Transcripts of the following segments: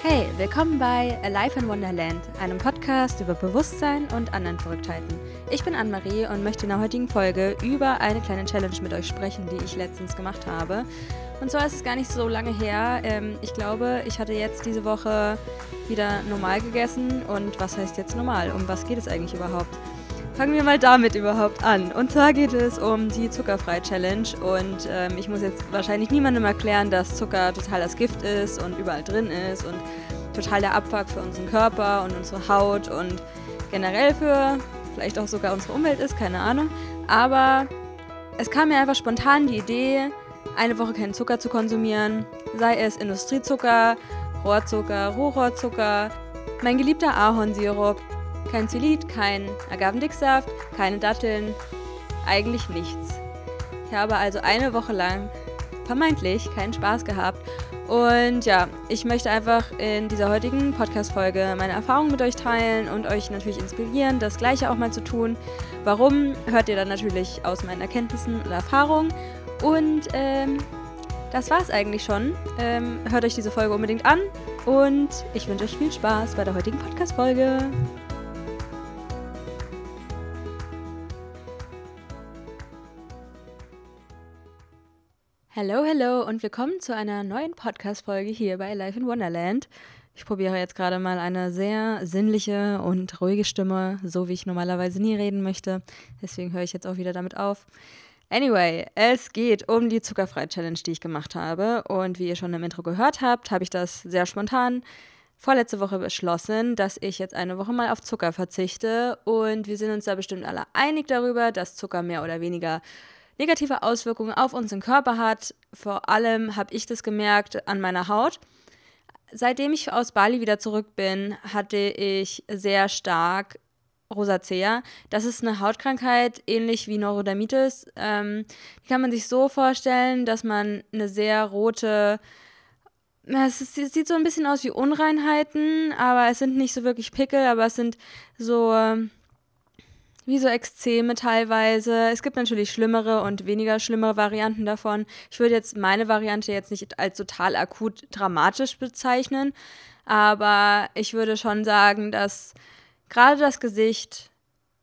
Hey, willkommen bei Alive in Wonderland, einem Podcast über Bewusstsein und anderen Verrücktheiten. Ich bin Anne-Marie und möchte in der heutigen Folge über eine kleine Challenge mit euch sprechen, die ich letztens gemacht habe. Und zwar ist es gar nicht so lange her. Ähm, ich glaube, ich hatte jetzt diese Woche wieder normal gegessen. Und was heißt jetzt normal? Um was geht es eigentlich überhaupt? Fangen wir mal damit überhaupt an. Und zwar geht es um die Zuckerfrei-Challenge. Und ähm, ich muss jetzt wahrscheinlich niemandem erklären, dass Zucker total das Gift ist und überall drin ist und total der Abfuck für unseren Körper und unsere Haut und generell für vielleicht auch sogar unsere Umwelt ist, keine Ahnung. Aber es kam mir einfach spontan die Idee, eine Woche keinen Zucker zu konsumieren, sei es Industriezucker, Rohrzucker, Rohrohrzucker, mein geliebter Ahornsirup, kein Zylit, kein Agavendicksaft, keine Datteln, eigentlich nichts. Ich habe also eine Woche lang vermeintlich keinen Spaß gehabt. Und ja, ich möchte einfach in dieser heutigen Podcast-Folge meine Erfahrungen mit euch teilen und euch natürlich inspirieren, das Gleiche auch mal zu tun. Warum, hört ihr dann natürlich aus meinen Erkenntnissen und Erfahrungen. Und ähm, das war's eigentlich schon. Ähm, hört euch diese Folge unbedingt an und ich wünsche euch viel Spaß bei der heutigen Podcast-Folge. Hallo, hallo und willkommen zu einer neuen Podcast-Folge hier bei Life in Wonderland. Ich probiere jetzt gerade mal eine sehr sinnliche und ruhige Stimme, so wie ich normalerweise nie reden möchte. Deswegen höre ich jetzt auch wieder damit auf. Anyway, es geht um die Zuckerfrei-Challenge, die ich gemacht habe. Und wie ihr schon im Intro gehört habt, habe ich das sehr spontan vorletzte Woche beschlossen, dass ich jetzt eine Woche mal auf Zucker verzichte. Und wir sind uns da bestimmt alle einig darüber, dass Zucker mehr oder weniger negative Auswirkungen auf unseren Körper hat. Vor allem habe ich das gemerkt an meiner Haut. Seitdem ich aus Bali wieder zurück bin, hatte ich sehr stark Rosacea. Das ist eine Hautkrankheit, ähnlich wie Neurodermitis. Ähm, die kann man sich so vorstellen, dass man eine sehr rote es, sieht so ein bisschen aus wie Unreinheiten, aber es sind nicht so wirklich Pickel, aber es sind so ähm, wie so Ekzeme teilweise. Es gibt natürlich schlimmere und weniger schlimmere Varianten davon. Ich würde jetzt meine Variante jetzt nicht als total akut dramatisch bezeichnen, aber ich würde schon sagen, dass gerade das Gesicht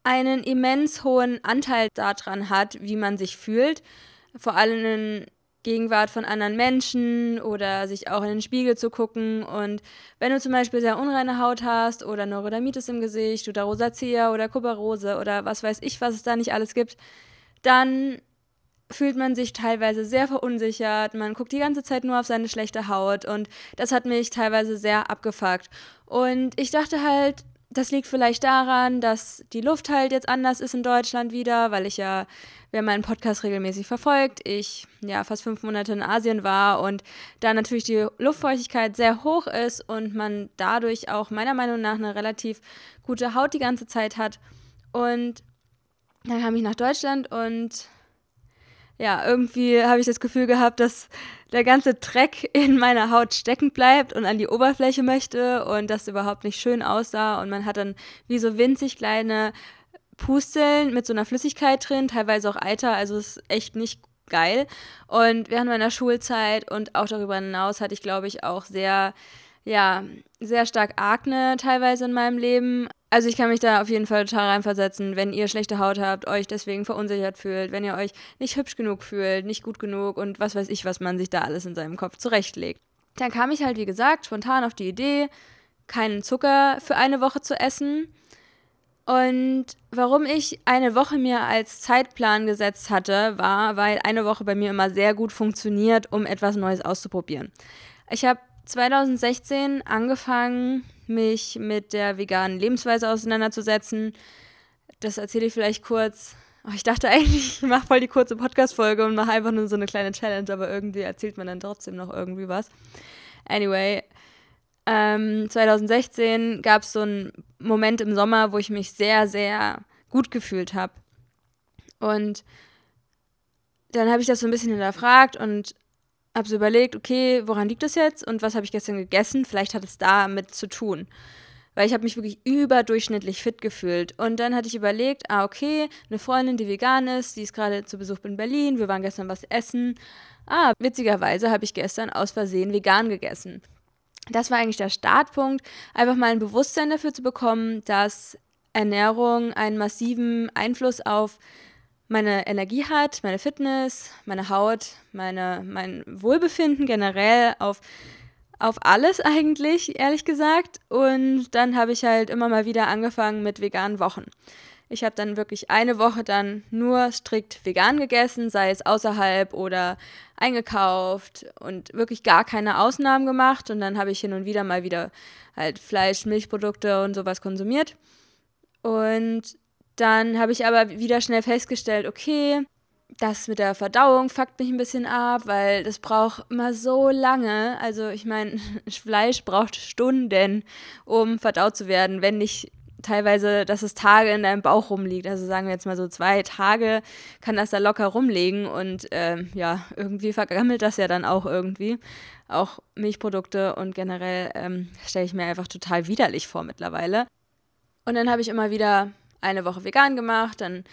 einen immens hohen Anteil daran hat, wie man sich fühlt. Vor allem in Gegenwart von anderen Menschen oder sich auch in den Spiegel zu gucken. Und wenn du zum Beispiel sehr unreine Haut hast oder Neurodermitis im Gesicht oder Rosacea oder Kuparose oder was weiß ich, was es da nicht alles gibt, dann fühlt man sich teilweise sehr verunsichert, man guckt die ganze Zeit nur auf seine schlechte Haut und das hat mich teilweise sehr abgefuckt. Und ich dachte halt, das liegt vielleicht daran, dass die Luft halt jetzt anders ist in Deutschland wieder, weil ich ja, wer meinen Podcast regelmäßig verfolgt, ich ja fast fünf Monate in Asien war und da natürlich die Luftfeuchtigkeit sehr hoch ist und man dadurch auch meiner Meinung nach eine relativ gute Haut die ganze Zeit hat. Und dann kam ich nach Deutschland und ja, irgendwie habe ich das Gefühl gehabt, dass der ganze Dreck in meiner Haut stecken bleibt und an die Oberfläche möchte und das überhaupt nicht schön aussah. Und man hat dann wie so winzig kleine Pusteln mit so einer Flüssigkeit drin, teilweise auch Eiter, also es ist echt nicht geil. Und während meiner Schulzeit und auch darüber hinaus hatte ich, glaube ich, auch sehr, ja, sehr stark Akne teilweise in meinem Leben. Also ich kann mich da auf jeden Fall total reinversetzen, wenn ihr schlechte Haut habt, euch deswegen verunsichert fühlt, wenn ihr euch nicht hübsch genug fühlt, nicht gut genug und was weiß ich, was man sich da alles in seinem Kopf zurechtlegt. Dann kam ich halt, wie gesagt, spontan auf die Idee, keinen Zucker für eine Woche zu essen. Und warum ich eine Woche mir als Zeitplan gesetzt hatte, war, weil eine Woche bei mir immer sehr gut funktioniert, um etwas Neues auszuprobieren. Ich habe 2016 angefangen, mich mit der veganen Lebensweise auseinanderzusetzen. Das erzähle ich vielleicht kurz. Oh, ich dachte eigentlich, ich mache voll die kurze Podcast-Folge und mache einfach nur so eine kleine Challenge, aber irgendwie erzählt man dann trotzdem noch irgendwie was. Anyway, ähm, 2016 gab es so einen Moment im Sommer, wo ich mich sehr, sehr gut gefühlt habe. Und dann habe ich das so ein bisschen hinterfragt und habe so überlegt, okay, woran liegt das jetzt und was habe ich gestern gegessen? Vielleicht hat es damit zu tun. Weil ich habe mich wirklich überdurchschnittlich fit gefühlt. Und dann hatte ich überlegt, ah, okay, eine Freundin, die vegan ist, die ist gerade zu Besuch in Berlin, wir waren gestern was essen. Ah, witzigerweise habe ich gestern aus Versehen vegan gegessen. das war eigentlich der Startpunkt, einfach mal ein Bewusstsein dafür zu bekommen, dass Ernährung einen massiven Einfluss auf meine Energie hat, meine Fitness, meine Haut, meine, mein Wohlbefinden generell, auf, auf alles eigentlich, ehrlich gesagt. Und dann habe ich halt immer mal wieder angefangen mit veganen Wochen. Ich habe dann wirklich eine Woche dann nur strikt vegan gegessen, sei es außerhalb oder eingekauft und wirklich gar keine Ausnahmen gemacht. Und dann habe ich hin und wieder mal wieder halt Fleisch, Milchprodukte und sowas konsumiert. Und dann habe ich aber wieder schnell festgestellt, okay, das mit der Verdauung fuckt mich ein bisschen ab, weil das braucht immer so lange. Also ich meine, Fleisch braucht Stunden, um verdaut zu werden, wenn nicht teilweise, dass es Tage in deinem Bauch rumliegt. Also sagen wir jetzt mal so zwei Tage kann das da locker rumlegen und äh, ja, irgendwie vergammelt das ja dann auch irgendwie. Auch Milchprodukte und generell ähm, stelle ich mir einfach total widerlich vor mittlerweile. Und dann habe ich immer wieder eine Woche vegan gemacht, dann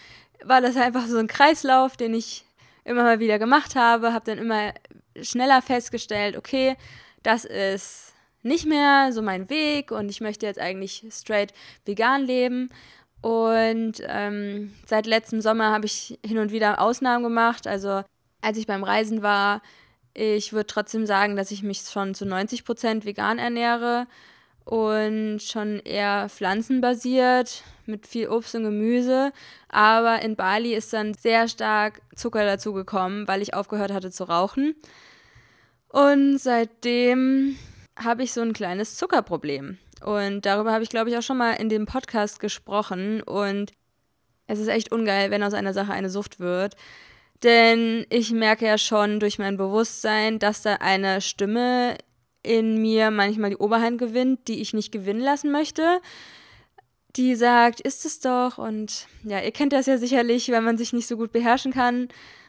war das einfach so ein Kreislauf, den ich immer mal wieder gemacht habe, habe dann immer schneller festgestellt, okay, das ist nicht mehr so mein Weg und ich möchte jetzt eigentlich straight vegan leben. Und ähm, seit letztem Sommer habe ich hin und wieder Ausnahmen gemacht. Also als ich beim Reisen war, ich würde trotzdem sagen, dass ich mich schon zu 90 Prozent vegan ernähre und schon eher pflanzenbasiert mit viel Obst und Gemüse. Aber in Bali ist dann sehr stark Zucker dazugekommen, weil ich aufgehört hatte zu rauchen. Und seitdem habe ich so ein kleines Zuckerproblem. Und darüber habe ich, glaube ich, auch schon mal in dem Podcast gesprochen. Und es ist echt ungeil, wenn aus einer Sache eine Sucht wird. Denn ich merke ja schon durch mein Bewusstsein, dass da eine Stimme in mir manchmal die Oberhand gewinnt, die ich nicht gewinnen lassen möchte. Die sagt, ist es doch. Und ja, ihr kennt das ja sicherlich, wenn man sich nicht so gut beherrschen kann.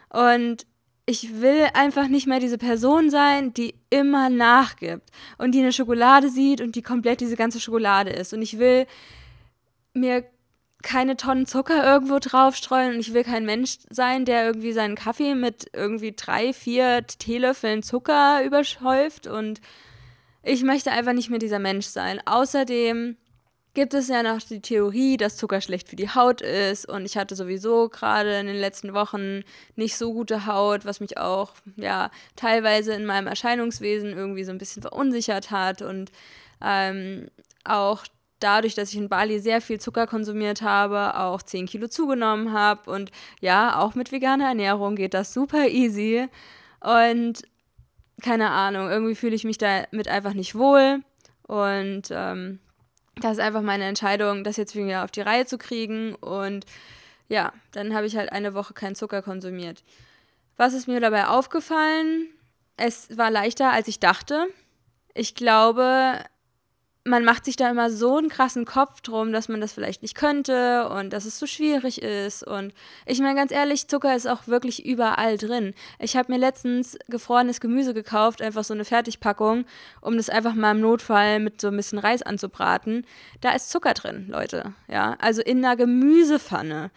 Und ich will einfach nicht mehr diese Person sein, die immer nachgibt und die eine Schokolade sieht und die komplett diese ganze Schokolade ist. Und ich will mir keine Tonnen Zucker irgendwo draufstreuen und ich will kein Mensch sein, der irgendwie seinen Kaffee mit irgendwie drei, vier Teelöffeln Zucker überschäuft und ich möchte einfach nicht mehr dieser Mensch sein. Außerdem gibt es ja noch die Theorie, dass Zucker schlecht für die Haut ist. Und ich hatte sowieso gerade in den letzten Wochen nicht so gute Haut, was mich auch ja teilweise in meinem Erscheinungswesen irgendwie so ein bisschen verunsichert hat. Und ähm, auch dadurch, dass ich in Bali sehr viel Zucker konsumiert habe, auch 10 Kilo zugenommen habe. Und ja, auch mit veganer Ernährung geht das super easy. Und keine Ahnung, irgendwie fühle ich mich damit einfach nicht wohl. Und ähm, das ist einfach meine Entscheidung, das jetzt wieder auf die Reihe zu kriegen. Und ja, dann habe ich halt eine Woche keinen Zucker konsumiert. Was ist mir dabei aufgefallen? Es war leichter, als ich dachte. Ich glaube, man macht sich da immer so einen krassen Kopf drum, dass man das vielleicht nicht könnte und dass es so schwierig ist. Und ich meine ganz ehrlich, Zucker ist auch wirklich überall drin. Ich habe mir letztens gefrorenes Gemüse gekauft, einfach so eine Fertigpackung, um das einfach mal im Notfall mit so ein bisschen Reis anzubraten. Da ist Zucker drin, Leute. Ja, also in einer Gemüsepfanne.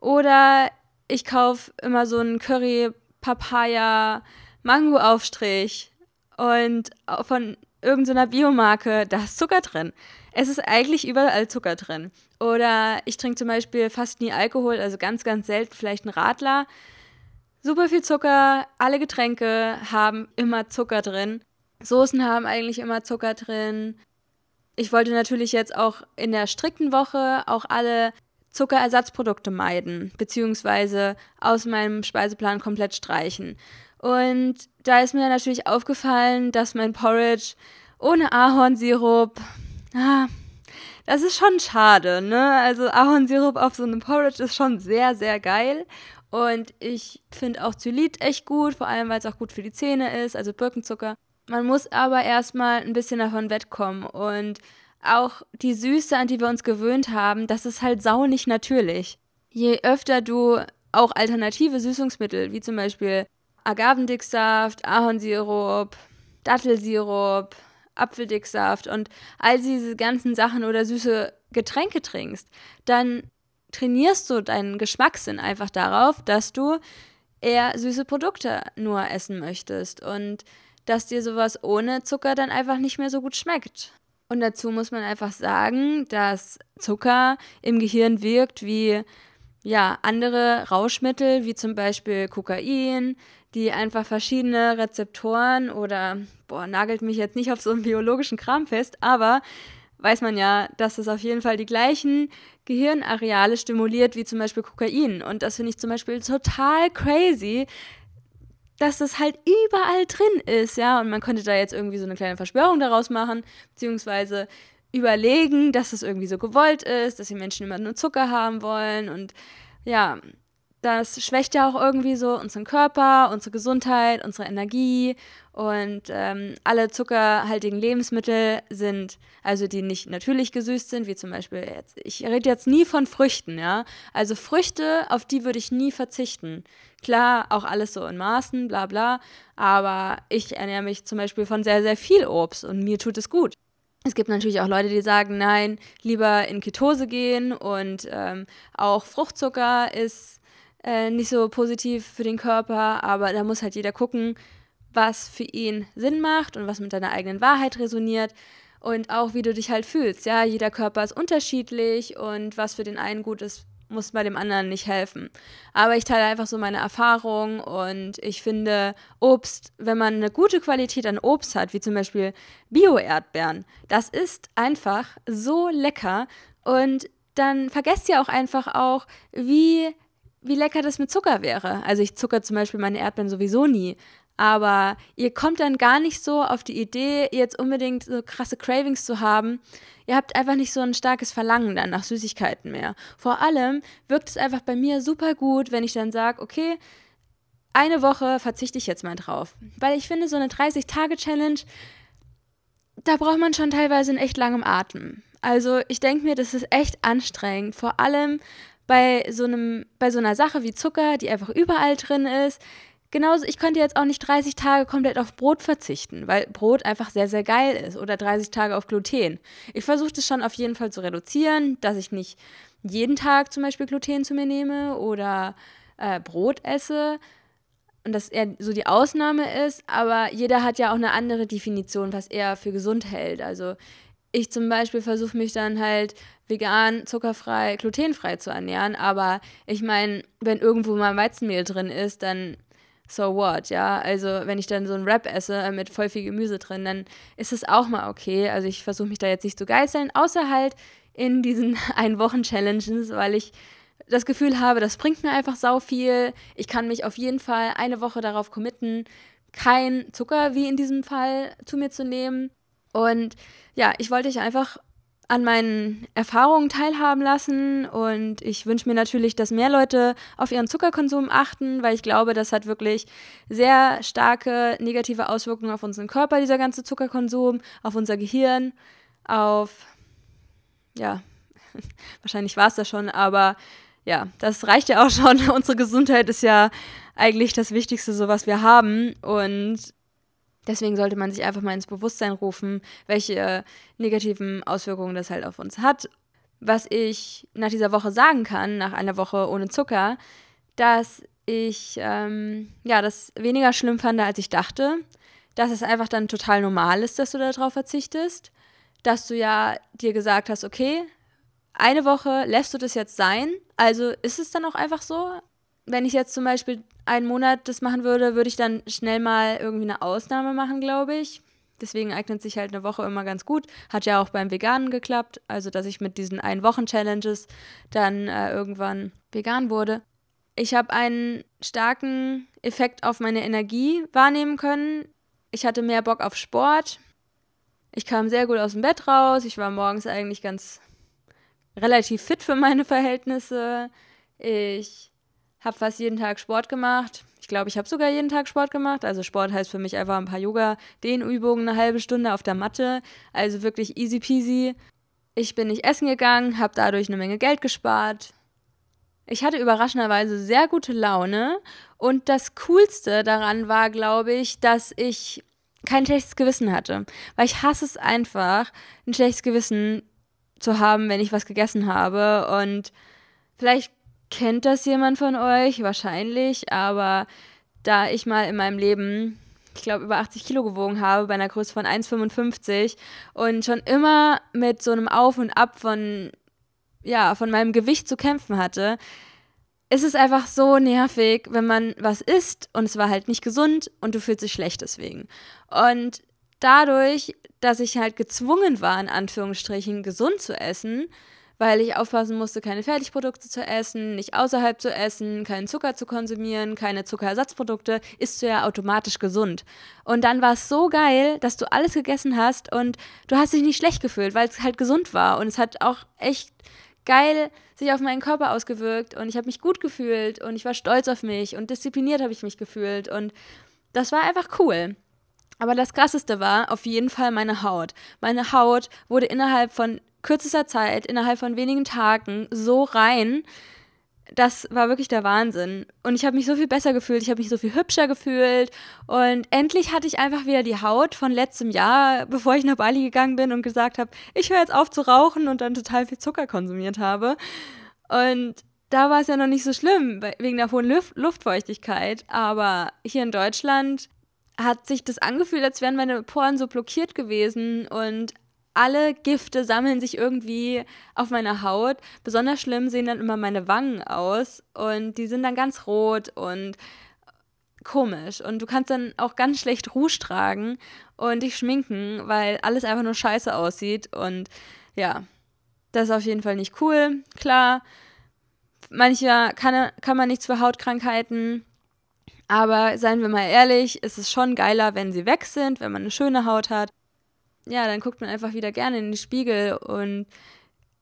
Oder ich kaufe immer so einen Curry Papaya Mango Aufstrich und von irgendeiner Biomarke, da ist Zucker drin. Es ist eigentlich überall Zucker drin. Oder ich trinke zum Beispiel fast nie Alkohol, also ganz, ganz selten vielleicht einen Radler. Super viel Zucker, alle Getränke haben immer Zucker drin. Soßen haben eigentlich immer Zucker drin. Ich wollte natürlich jetzt auch in der strikten Woche auch alle Zuckerersatzprodukte meiden, beziehungsweise aus meinem Speiseplan komplett streichen. Und da ist mir natürlich aufgefallen, dass mein Porridge ohne Ahornsirup, ah, das ist schon schade, ne? Also Ahornsirup auf so einem Porridge ist schon sehr, sehr geil. Und ich finde auch Zylit echt gut, vor allem weil es auch gut für die Zähne ist, also Birkenzucker. Man muss aber erstmal ein bisschen davon wettkommen. Und auch die Süße, an die wir uns gewöhnt haben, das ist halt sau nicht natürlich. Je öfter du auch alternative Süßungsmittel, wie zum Beispiel Agavendicksaft, Ahornsirup, Dattelsirup, Apfeldicksaft und all diese ganzen Sachen oder süße Getränke trinkst, dann trainierst du deinen Geschmackssinn einfach darauf, dass du eher süße Produkte nur essen möchtest. Und dass dir sowas ohne Zucker dann einfach nicht mehr so gut schmeckt. Und dazu muss man einfach sagen, dass Zucker im Gehirn wirkt wie ja, andere Rauschmittel, wie zum Beispiel Kokain, die einfach verschiedene Rezeptoren oder, boah, nagelt mich jetzt nicht auf so einen biologischen Kram fest, aber weiß man ja, dass es auf jeden Fall die gleichen Gehirnareale stimuliert wie zum Beispiel Kokain. Und das finde ich zum Beispiel total crazy, dass das halt überall drin ist, ja. Und man könnte da jetzt irgendwie so eine kleine Verschwörung daraus machen, beziehungsweise überlegen, dass es irgendwie so gewollt ist, dass die Menschen immer nur Zucker haben wollen und ja, das schwächt ja auch irgendwie so unseren Körper, unsere Gesundheit, unsere Energie und ähm, alle zuckerhaltigen Lebensmittel sind, also die nicht natürlich gesüßt sind, wie zum Beispiel jetzt, ich rede jetzt nie von Früchten, ja. Also Früchte, auf die würde ich nie verzichten. Klar, auch alles so in Maßen, bla bla, aber ich ernähre mich zum Beispiel von sehr, sehr viel Obst und mir tut es gut. Es gibt natürlich auch Leute, die sagen, nein, lieber in Ketose gehen und ähm, auch Fruchtzucker ist äh, nicht so positiv für den Körper, aber da muss halt jeder gucken, was für ihn Sinn macht und was mit deiner eigenen Wahrheit resoniert und auch wie du dich halt fühlst. Ja, jeder Körper ist unterschiedlich und was für den einen gut ist, muss bei dem anderen nicht helfen. Aber ich teile einfach so meine Erfahrung und ich finde Obst, wenn man eine gute Qualität an Obst hat, wie zum Beispiel Bio-Erdbeeren, das ist einfach so lecker und dann vergesst ihr auch einfach auch, wie wie lecker das mit Zucker wäre. Also ich zucker zum Beispiel meine Erdbeeren sowieso nie. Aber ihr kommt dann gar nicht so auf die Idee, jetzt unbedingt so krasse Cravings zu haben. Ihr habt einfach nicht so ein starkes Verlangen dann nach Süßigkeiten mehr. Vor allem wirkt es einfach bei mir super gut, wenn ich dann sage, okay, eine Woche verzichte ich jetzt mal drauf. Weil ich finde, so eine 30-Tage-Challenge, da braucht man schon teilweise einen echt langem Atem. Also ich denke mir, das ist echt anstrengend. Vor allem, bei so einem, bei so einer Sache wie Zucker, die einfach überall drin ist. Genauso, ich könnte jetzt auch nicht 30 Tage komplett auf Brot verzichten, weil Brot einfach sehr, sehr geil ist. Oder 30 Tage auf Gluten. Ich versuche das schon auf jeden Fall zu reduzieren, dass ich nicht jeden Tag zum Beispiel Gluten zu mir nehme oder äh, Brot esse. Und das eher so die Ausnahme ist, aber jeder hat ja auch eine andere Definition, was er für gesund hält. Also ich zum Beispiel versuche mich dann halt vegan, zuckerfrei, glutenfrei zu ernähren. Aber ich meine, wenn irgendwo mal Weizenmehl drin ist, dann so what, ja. Also wenn ich dann so ein Wrap esse mit voll viel Gemüse drin, dann ist es auch mal okay. Also ich versuche mich da jetzt nicht zu geißeln, außer halt in diesen Ein-Wochen-Challenges, weil ich das Gefühl habe, das bringt mir einfach sau viel. Ich kann mich auf jeden Fall eine Woche darauf committen, kein Zucker wie in diesem Fall zu mir zu nehmen. Und ja, ich wollte dich einfach an meinen Erfahrungen teilhaben lassen und ich wünsche mir natürlich, dass mehr Leute auf ihren Zuckerkonsum achten, weil ich glaube, das hat wirklich sehr starke negative Auswirkungen auf unseren Körper, dieser ganze Zuckerkonsum, auf unser Gehirn, auf, ja, wahrscheinlich war es das schon, aber ja, das reicht ja auch schon. Unsere Gesundheit ist ja eigentlich das Wichtigste, so was wir haben und Deswegen sollte man sich einfach mal ins Bewusstsein rufen, welche negativen Auswirkungen das halt auf uns hat. Was ich nach dieser Woche sagen kann, nach einer Woche ohne Zucker, dass ich ähm, ja das weniger schlimm fand, als ich dachte. Dass es einfach dann total normal ist, dass du darauf verzichtest. Dass du ja dir gesagt hast, okay, eine Woche lässt du das jetzt sein. Also ist es dann auch einfach so. Wenn ich jetzt zum Beispiel einen Monat das machen würde, würde ich dann schnell mal irgendwie eine Ausnahme machen, glaube ich. Deswegen eignet sich halt eine Woche immer ganz gut. Hat ja auch beim Veganen geklappt. Also, dass ich mit diesen Ein-Wochen-Challenges dann äh, irgendwann vegan wurde. Ich habe einen starken Effekt auf meine Energie wahrnehmen können. Ich hatte mehr Bock auf Sport. Ich kam sehr gut aus dem Bett raus. Ich war morgens eigentlich ganz relativ fit für meine Verhältnisse. Ich habe fast jeden Tag Sport gemacht. Ich glaube, ich habe sogar jeden Tag Sport gemacht. Also Sport heißt für mich einfach ein paar Yoga-Dehnübungen, eine halbe Stunde auf der Matte. Also wirklich easy peasy. Ich bin nicht essen gegangen, habe dadurch eine Menge Geld gespart. Ich hatte überraschenderweise sehr gute Laune und das Coolste daran war, glaube ich, dass ich kein schlechtes Gewissen hatte. Weil ich hasse es einfach, ein schlechtes Gewissen zu haben, wenn ich was gegessen habe. Und vielleicht kennt das jemand von euch? Wahrscheinlich, aber da ich mal in meinem Leben ich glaube, über 80 Kilo gewogen habe bei einer Größe von 1,55 und schon immer mit so einem Auf und Ab von, ja, von meinem Gewicht zu kämpfen hatte, ist es einfach so nervig, wenn man was isst und es war halt nicht gesund und du fühlst dich schlecht deswegen. Und dadurch, dass ich halt gezwungen war, in Anführungsstrichen, gesund zu essen, weil ich aufpassen musste, keine Fertigprodukte zu essen, nicht außerhalb zu essen, keinen Zucker zu konsumieren, keine Zuckerersatzprodukte, isst du ja automatisch gesund. Und dann war es so geil, dass du alles gegessen hast und du hast dich nicht schlecht gefühlt, weil es halt gesund war und es hat auch echt geil sich auf meinen Körper ausgewirkt und ich habe mich gut gefühlt und ich war stolz auf mich und diszipliniert habe ich mich gefühlt und das war einfach cool. Aber das Krasseste war auf jeden Fall meine Haut. Meine Haut wurde innerhalb von kürzester Zeit, innerhalb von wenigen Tagen so rein. Das war wirklich der Wahnsinn. Und ich habe mich so viel besser gefühlt, ich habe mich so viel hübscher gefühlt. Und endlich hatte ich einfach wieder die Haut von letztem Jahr, bevor ich nach Bali gegangen bin und gesagt habe, ich höre jetzt auf zu rauchen und dann total viel Zucker konsumiert habe. Und da war es ja noch nicht so schlimm, wegen der hohen Luft Luftfeuchtigkeit. Aber hier in Deutschland hat sich das angefühlt, als wären meine Poren so blockiert gewesen und alle Gifte sammeln sich irgendwie auf meiner Haut. Besonders schlimm sehen dann immer meine Wangen aus und die sind dann ganz rot und komisch. Und du kannst dann auch ganz schlecht Rouge tragen und dich schminken, weil alles einfach nur scheiße aussieht. Und ja, das ist auf jeden Fall nicht cool. Klar, mancher kann, kann man nichts für Hautkrankheiten. Aber seien wir mal ehrlich, ist es schon geiler, wenn sie weg sind, wenn man eine schöne Haut hat ja, dann guckt man einfach wieder gerne in den Spiegel. Und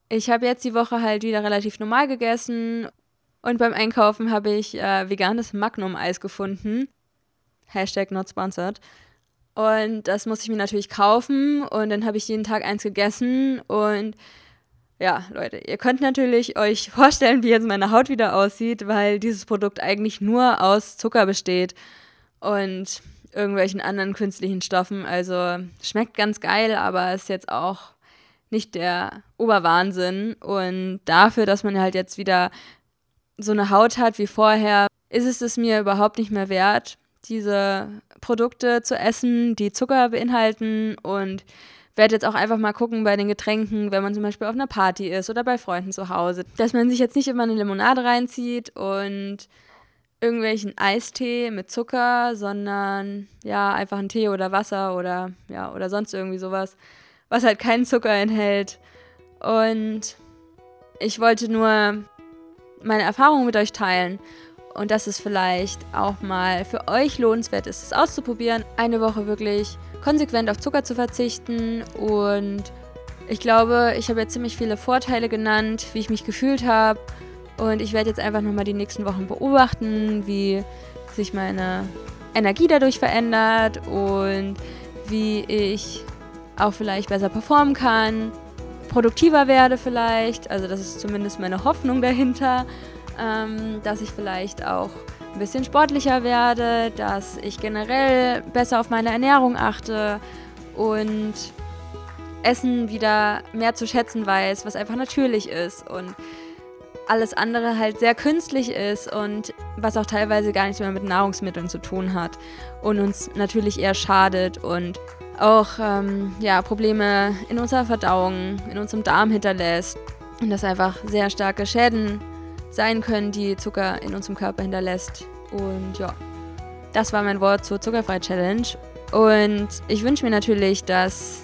ich habe jetzt die Woche halt wieder relativ normal gegessen. Und beim Einkaufen habe ich äh, veganes Magnum-Eis gefunden. Hashtag not sponsored. Und das muss ich mir natürlich kaufen. Und dann habe ich jeden Tag eins gegessen. Und ja, Leute, ihr könnt natürlich euch vorstellen, wie jetzt meine Haut wieder aussieht, weil dieses Produkt eigentlich nur aus Zucker besteht. Und irgendwelchen anderen künstlichen Stoffen. Also schmeckt ganz geil, aber ist jetzt auch nicht der Oberwahnsinn. Und dafür, dass man halt jetzt wieder so eine Haut hat wie vorher, ist es es mir überhaupt nicht mehr wert, diese Produkte zu essen, die Zucker beinhalten und werde jetzt auch einfach mal gucken bei den Getränken, wenn man zum Beispiel auf einer Party ist oder bei Freunden zu Hause, dass man sich jetzt nicht immer eine Limonade reinzieht und irgendwelchen Eistee mit Zucker, sondern ja, einfach einen Tee oder Wasser oder ja, oder sonst irgendwie sowas, was halt keinen Zucker enthält. Und ich wollte nur meine Erfahrungen mit euch teilen und dass es vielleicht auch mal für euch lohnenswert ist, es auszuprobieren, eine Woche wirklich konsequent auf Zucker zu verzichten und ich glaube, ich habe jetzt ziemlich viele Vorteile genannt, wie ich mich gefühlt habe und ich werde jetzt einfach nochmal die nächsten Wochen beobachten, wie sich meine Energie dadurch verändert und wie ich auch vielleicht besser performen kann, produktiver werde vielleicht. Also das ist zumindest meine Hoffnung dahinter, ähm, dass ich vielleicht auch ein bisschen sportlicher werde, dass ich generell besser auf meine Ernährung achte und Essen wieder mehr zu schätzen weiß, was einfach natürlich ist und alles andere halt sehr künstlich ist und was auch teilweise gar nichts mehr mit Nahrungsmitteln zu tun hat und uns natürlich eher schadet und auch ähm, ja, Probleme in unserer Verdauung, in unserem Darm hinterlässt und das einfach sehr starke Schäden sein können, die Zucker in unserem Körper hinterlässt. Und ja, das war mein Wort zur Zuckerfrei-Challenge. Und ich wünsche mir natürlich, dass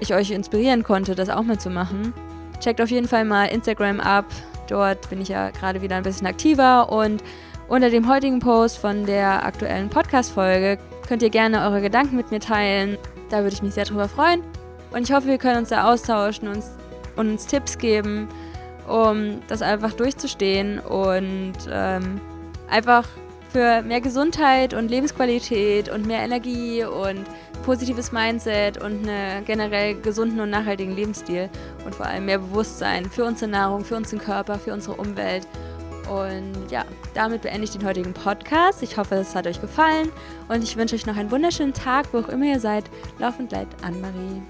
ich euch inspirieren konnte, das auch mitzumachen. Checkt auf jeden Fall mal Instagram ab, Dort bin ich ja gerade wieder ein bisschen aktiver und unter dem heutigen Post von der aktuellen Podcast-Folge könnt ihr gerne eure Gedanken mit mir teilen. Da würde ich mich sehr drüber freuen. Und ich hoffe, wir können uns da austauschen und uns Tipps geben, um das einfach durchzustehen und ähm, einfach für mehr Gesundheit und Lebensqualität und mehr Energie und positives Mindset und einen generell gesunden und nachhaltigen Lebensstil und vor allem mehr Bewusstsein für unsere Nahrung, für unseren Körper, für unsere Umwelt. Und ja, damit beende ich den heutigen Podcast. Ich hoffe, es hat euch gefallen und ich wünsche euch noch einen wunderschönen Tag, wo auch immer ihr seid. Laufend leid, Anne-Marie.